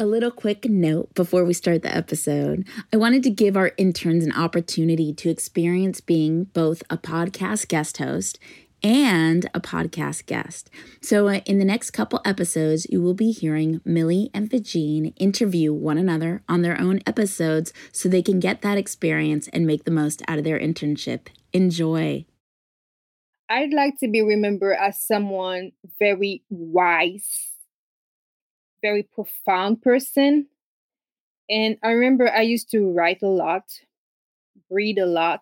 A little quick note before we start the episode. I wanted to give our interns an opportunity to experience being both a podcast guest host and a podcast guest. So, uh, in the next couple episodes, you will be hearing Millie and Fedjine interview one another on their own episodes so they can get that experience and make the most out of their internship. Enjoy. I'd like to be remembered as someone very wise very profound person. And I remember I used to write a lot, read a lot.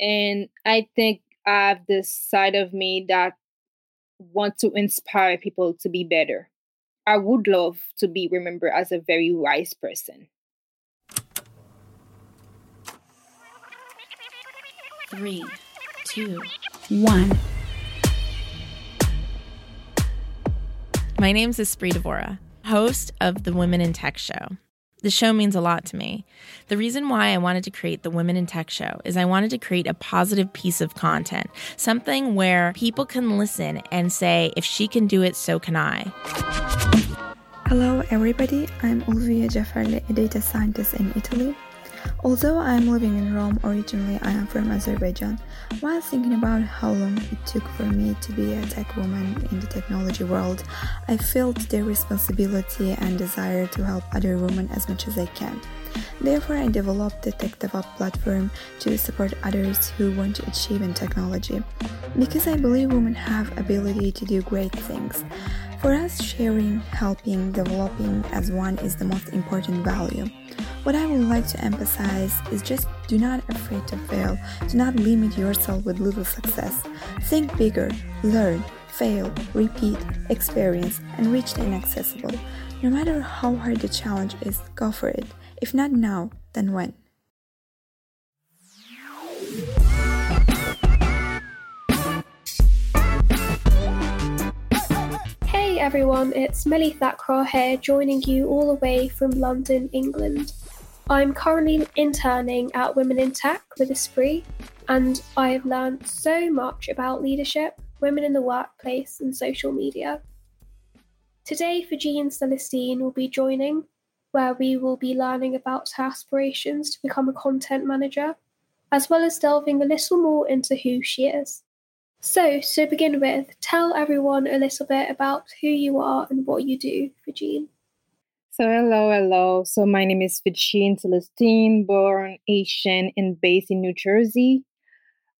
And I think I have this side of me that want to inspire people to be better. I would love to be remembered as a very wise person. Three, two, one. My name is Espree Devora, host of the Women in Tech Show. The show means a lot to me. The reason why I wanted to create the Women in Tech Show is I wanted to create a positive piece of content, something where people can listen and say, if she can do it, so can I. Hello, everybody. I'm Ulvia Jafarli, a data scientist in Italy. Although I am living in Rome originally, I am from Azerbaijan. While thinking about how long it took for me to be a tech woman in the technology world, I felt the responsibility and desire to help other women as much as I can. Therefore, I developed the TechDevOps platform to support others who want to achieve in technology. Because I believe women have ability to do great things. For us, sharing, helping, developing as one is the most important value. What I would like to emphasize is just do not afraid to fail. Do not limit yourself with little success. Think bigger, learn, fail, repeat, experience, and reach the inaccessible. No matter how hard the challenge is, go for it. If not now, then when? Hey everyone, it's Millie Thakrar here, joining you all the way from London, England. I'm currently interning at Women in Tech with Espree, and I have learned so much about leadership, women in the workplace, and social media. Today, Fedjine Celestine will be joining, where we will be learning about her aspirations to become a content manager, as well as delving a little more into who she is. So, to begin with, tell everyone a little bit about who you are and what you do, Vagine. So, hello, hello. So, my name is Fedjine Celestine, born Asian and based in New Jersey.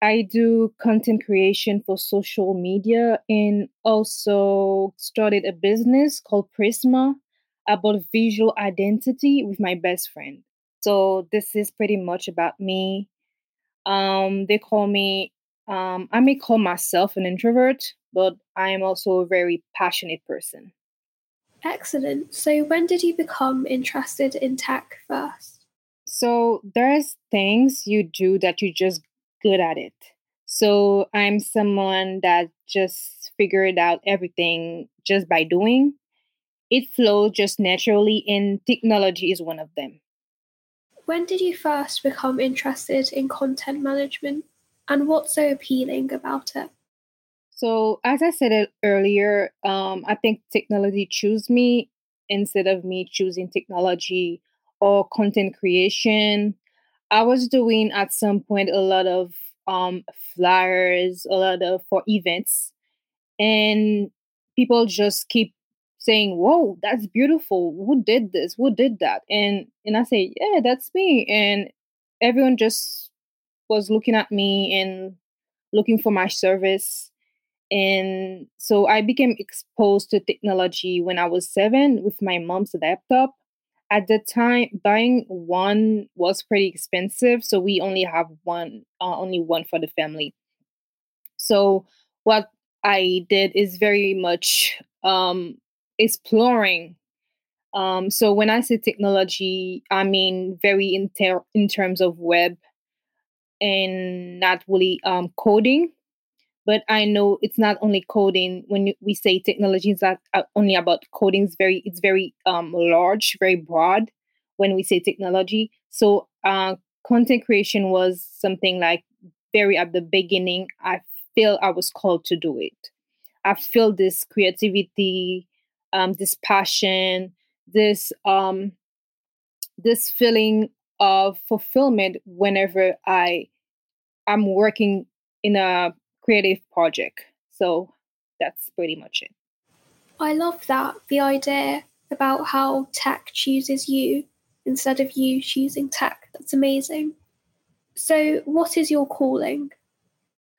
I do content creation for social media and also started a business called Prisma about visual identity with my best friend. So, this is pretty much about me. Um, they call me, um, I may call myself an introvert, but I am also a very passionate person. Excellent. So, when did you become interested in tech first? So, there's things you do that you're just good at it. So, I'm someone that just figured out everything just by doing. It flows just naturally, and technology is one of them. When did you first become interested in content management, and what's so appealing about it? So, as I said earlier, um, I think technology chose me instead of me choosing technology or content creation. I was doing at some point a lot of um, flyers, a lot of for events, and people just keep saying, "Whoa, that's beautiful! Who did this? Who did that?" And and I say, "Yeah, that's me." And everyone just was looking at me and looking for my service and so I became exposed to technology when I was seven with my mom's laptop. At the time, buying one was pretty expensive, so we only have one, uh, only one for the family. So what I did is very much um, exploring. Um, so when I say technology, I mean very in ter- in terms of web and not really um, coding. But I know it's not only coding. When we say technology is not uh, only about coding, it's very it's very um, large, very broad. When we say technology, so uh, content creation was something like very at the beginning. I feel I was called to do it. I feel this creativity, um, this passion, this um, this feeling of fulfillment whenever I I'm working in a creative project. So that's pretty much it. I love that the idea about how tech chooses you instead of you choosing tech. That's amazing. So, what is your calling?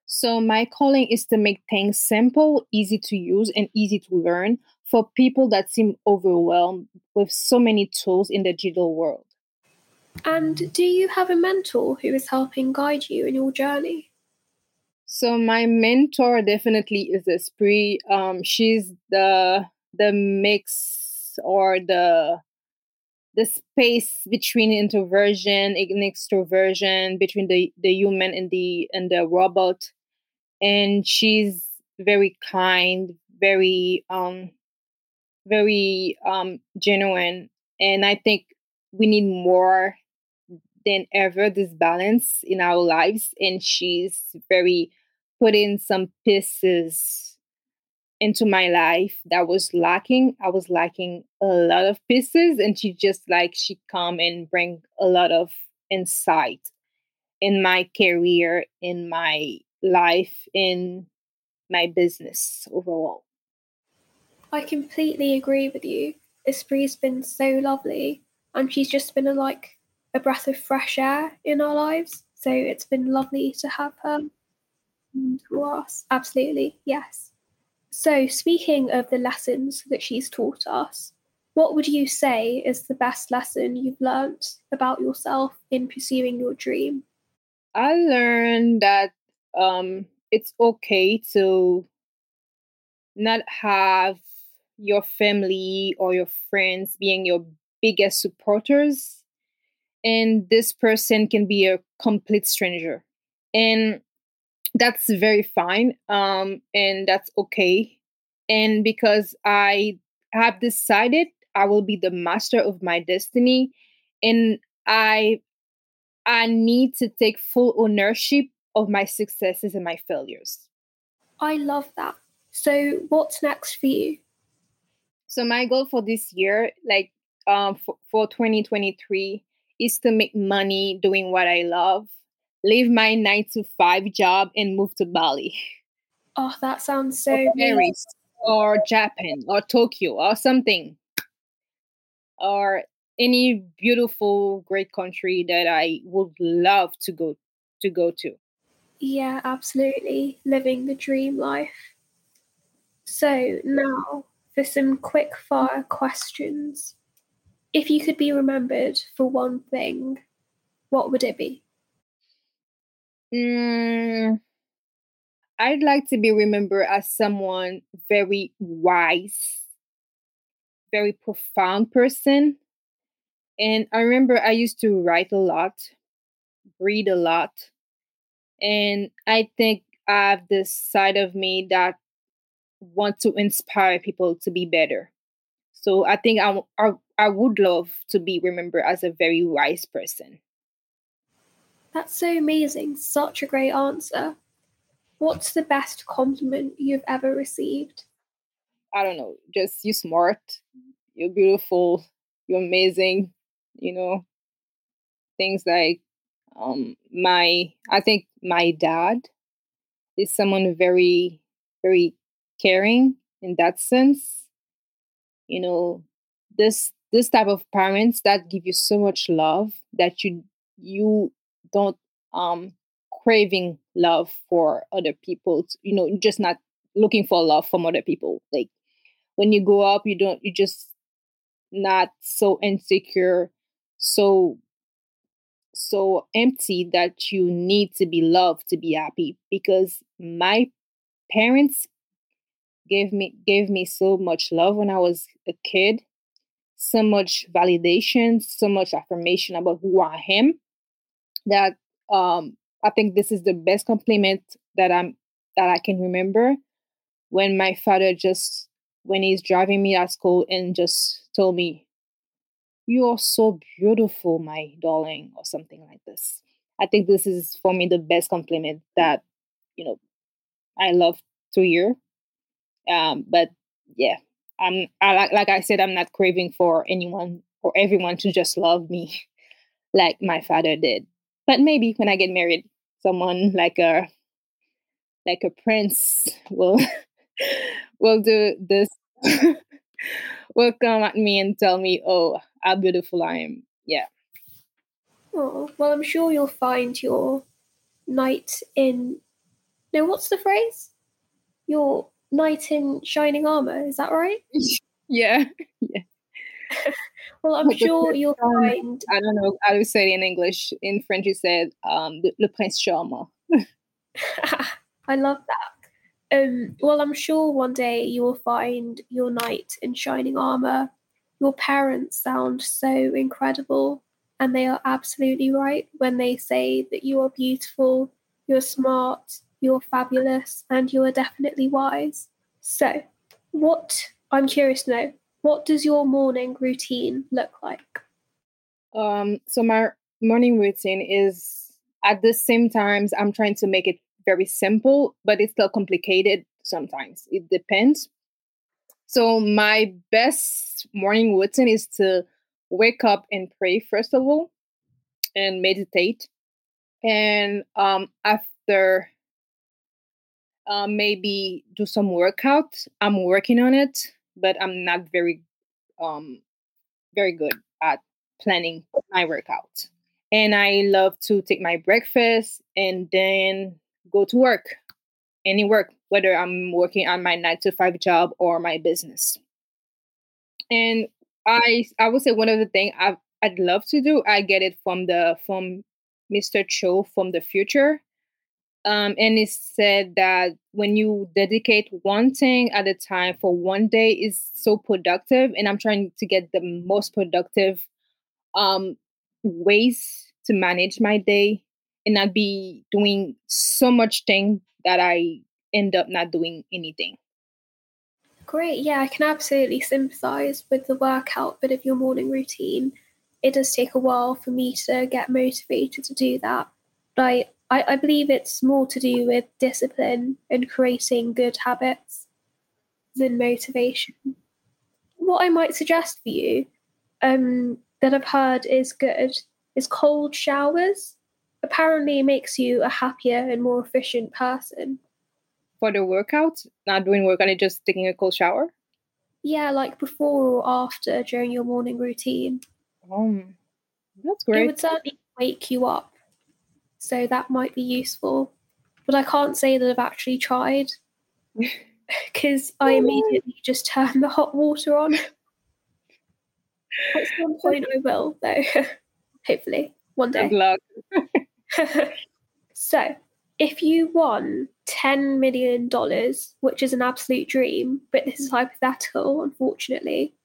So, my calling is to make things simple, easy to use, and easy to learn for people that seem overwhelmed with so many tools in the digital world. And do you have a mentor who is helping guide you in your journey? So my mentor definitely is Espree. Um, she's the the mix or the the space between introversion and extroversion, between the, the human and the and the robot. And she's very kind, very um very um genuine. And I think we need more than ever this balance in our lives and she's very putting some pieces into my life that was lacking i was lacking a lot of pieces and she just like she come and bring a lot of insight in my career in my life in my business overall i completely agree with you espree's been so lovely and she's just been a like a breath of fresh air in our lives. So it's been lovely to have her us. Absolutely, yes. So, speaking of the lessons that she's taught us, what would you say is the best lesson you've learned about yourself in pursuing your dream? I learned that um, it's okay to not have your family or your friends being your biggest supporters and this person can be a complete stranger and that's very fine um and that's okay and because i have decided i will be the master of my destiny and i i need to take full ownership of my successes and my failures. I love that. So what's next for you? So my goal for this year like um for, for 2023 is to make money doing what I love, leave my nine to five job, and move to Bali. Oh, that sounds so or Paris or Japan or Tokyo or something. Or any beautiful, great country that I would love to go to go to. Yeah, absolutely. Living the dream life. So now for some quick fire questions. If you could be remembered for one thing, what would it be? Mm, I'd like to be remembered as someone very wise, very profound person. And I remember I used to write a lot, read a lot. And I think I have this side of me that want to inspire people to be better. So I think I, I, I would love to be remembered as a very wise person. That's so amazing. Such a great answer. What's the best compliment you've ever received? I don't know, just you're smart, you're beautiful, you're amazing, you know. Things like um my I think my dad is someone very very caring in that sense you know this this type of parents that give you so much love that you you don't um craving love for other people you know just not looking for love from other people. Like when you grow up you don't you just not so insecure so so empty that you need to be loved to be happy. Because my parents gave me gave me so much love when I was a kid, so much validation, so much affirmation about who I am that um I think this is the best compliment that I'm that I can remember when my father just when he's driving me at school and just told me, You are so beautiful, my darling, or something like this. I think this is for me the best compliment that, you know, I love to hear. Um, but yeah, I'm I like like I said, I'm not craving for anyone or everyone to just love me like my father did. But maybe when I get married, someone like a like a prince will will do this will come at me and tell me, oh, how beautiful I am. Yeah. Oh, well, I'm sure you'll find your knight in. No, what's the phrase? Your knight in shining armor. Is that right? yeah. Yeah. well, I'm sure you'll find. I don't know I to say it in English. In French, you said um, le prince charmant. I love that. Um, well, I'm sure one day you will find your knight in shining armor. Your parents sound so incredible, and they are absolutely right when they say that you are beautiful, you're smart, you're fabulous, and you are definitely wise. So, what I'm curious to know, what does your morning routine look like? Um, so my morning routine is at the same times I'm trying to make it very simple, but it's still complicated sometimes. It depends. So my best morning routine is to wake up and pray first of all and meditate. And um, after uh, maybe do some workout. I'm working on it, but I'm not very um very good at planning my workout. And I love to take my breakfast and then go to work, any work, whether I'm working on my nine to five job or my business. And I I would say one of the things I I'd love to do, I get it from the from Mr. Cho from the future. Um, and it said that when you dedicate one thing at a time for one day is so productive. And I'm trying to get the most productive um, ways to manage my day and not be doing so much thing that I end up not doing anything. Great. Yeah, I can absolutely sympathize with the workout bit of your morning routine. It does take a while for me to get motivated to do that. But I, I believe it's more to do with discipline and creating good habits than motivation. What I might suggest for you um, that I've heard is good is cold showers apparently makes you a happier and more efficient person. For the workout, not doing work and just taking a cold shower? Yeah, like before or after during your morning routine. Um, that's great. It would certainly wake you up. So that might be useful. But I can't say that I've actually tried because I oh, immediately just turn the hot water on. At some point, I will, though. Hopefully, one day. Good luck. so, if you won $10 million, which is an absolute dream, but this is mm. hypothetical, unfortunately.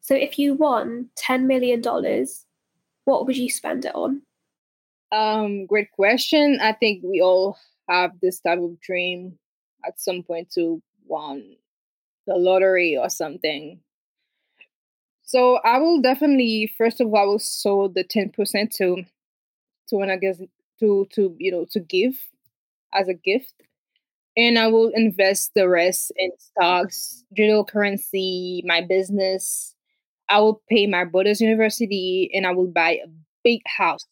So, if you won $10 million, what would you spend it on? Um, great question. I think we all have this type of dream at some point to won the lottery or something. So I will definitely, first of all, I will sow the ten percent to to when I guess to to you know to give as a gift and i will invest the rest in stocks digital currency my business i will pay my brother's university and i will buy a big house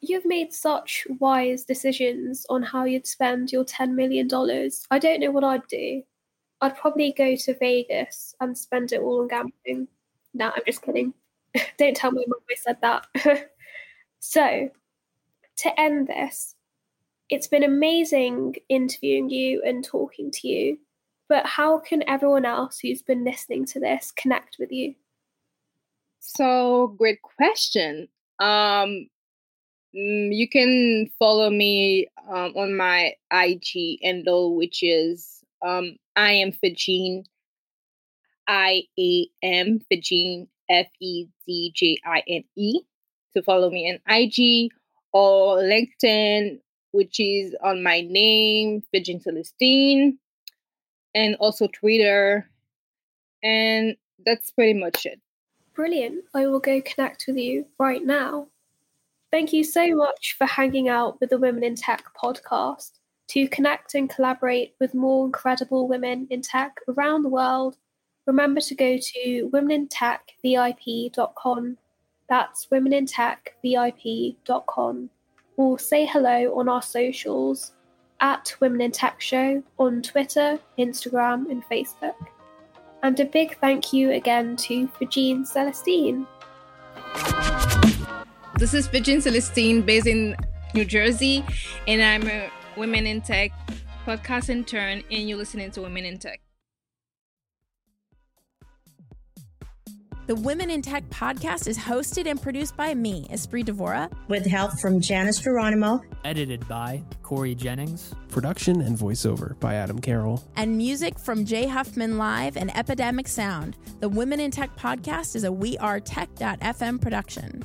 you've made such wise decisions on how you'd spend your 10 million dollars i don't know what i'd do i'd probably go to vegas and spend it all on gambling no i'm just kidding don't tell my mom i said that so to end this, it's been amazing interviewing you and talking to you. But how can everyone else who's been listening to this connect with you? So, great question. Um, you can follow me um, on my IG handle, which is um, I am Fedjine, I A M Fedjine, F E D J I N E. To follow me on IG or LinkedIn which is on my name, Fedjine Celestine, and also Twitter. And that's pretty much it. Brilliant. I will go connect with you right now. Thank you so much for hanging out with the Women in Tech podcast. To connect and collaborate with more incredible women in tech around the world, remember to go to womenintechvip.com. That's womenintechvip.com. Or say hello on our socials at Women in Tech Show on Twitter, Instagram, and Facebook. And a big thank you again to Fedjine Celestine. This is Fedjine Celestine based in New Jersey, and I'm a Women in Tech podcast intern, and you're listening to Women in Tech. The Women in Tech podcast is hosted and produced by me, Espree Devora, with help from Janice Geronimo, edited by Corey Jennings, production and voiceover by Adam Carroll, and music from Jay Huffman Live and Epidemic Sound. The Women in Tech podcast is a We Are Tech.fm production.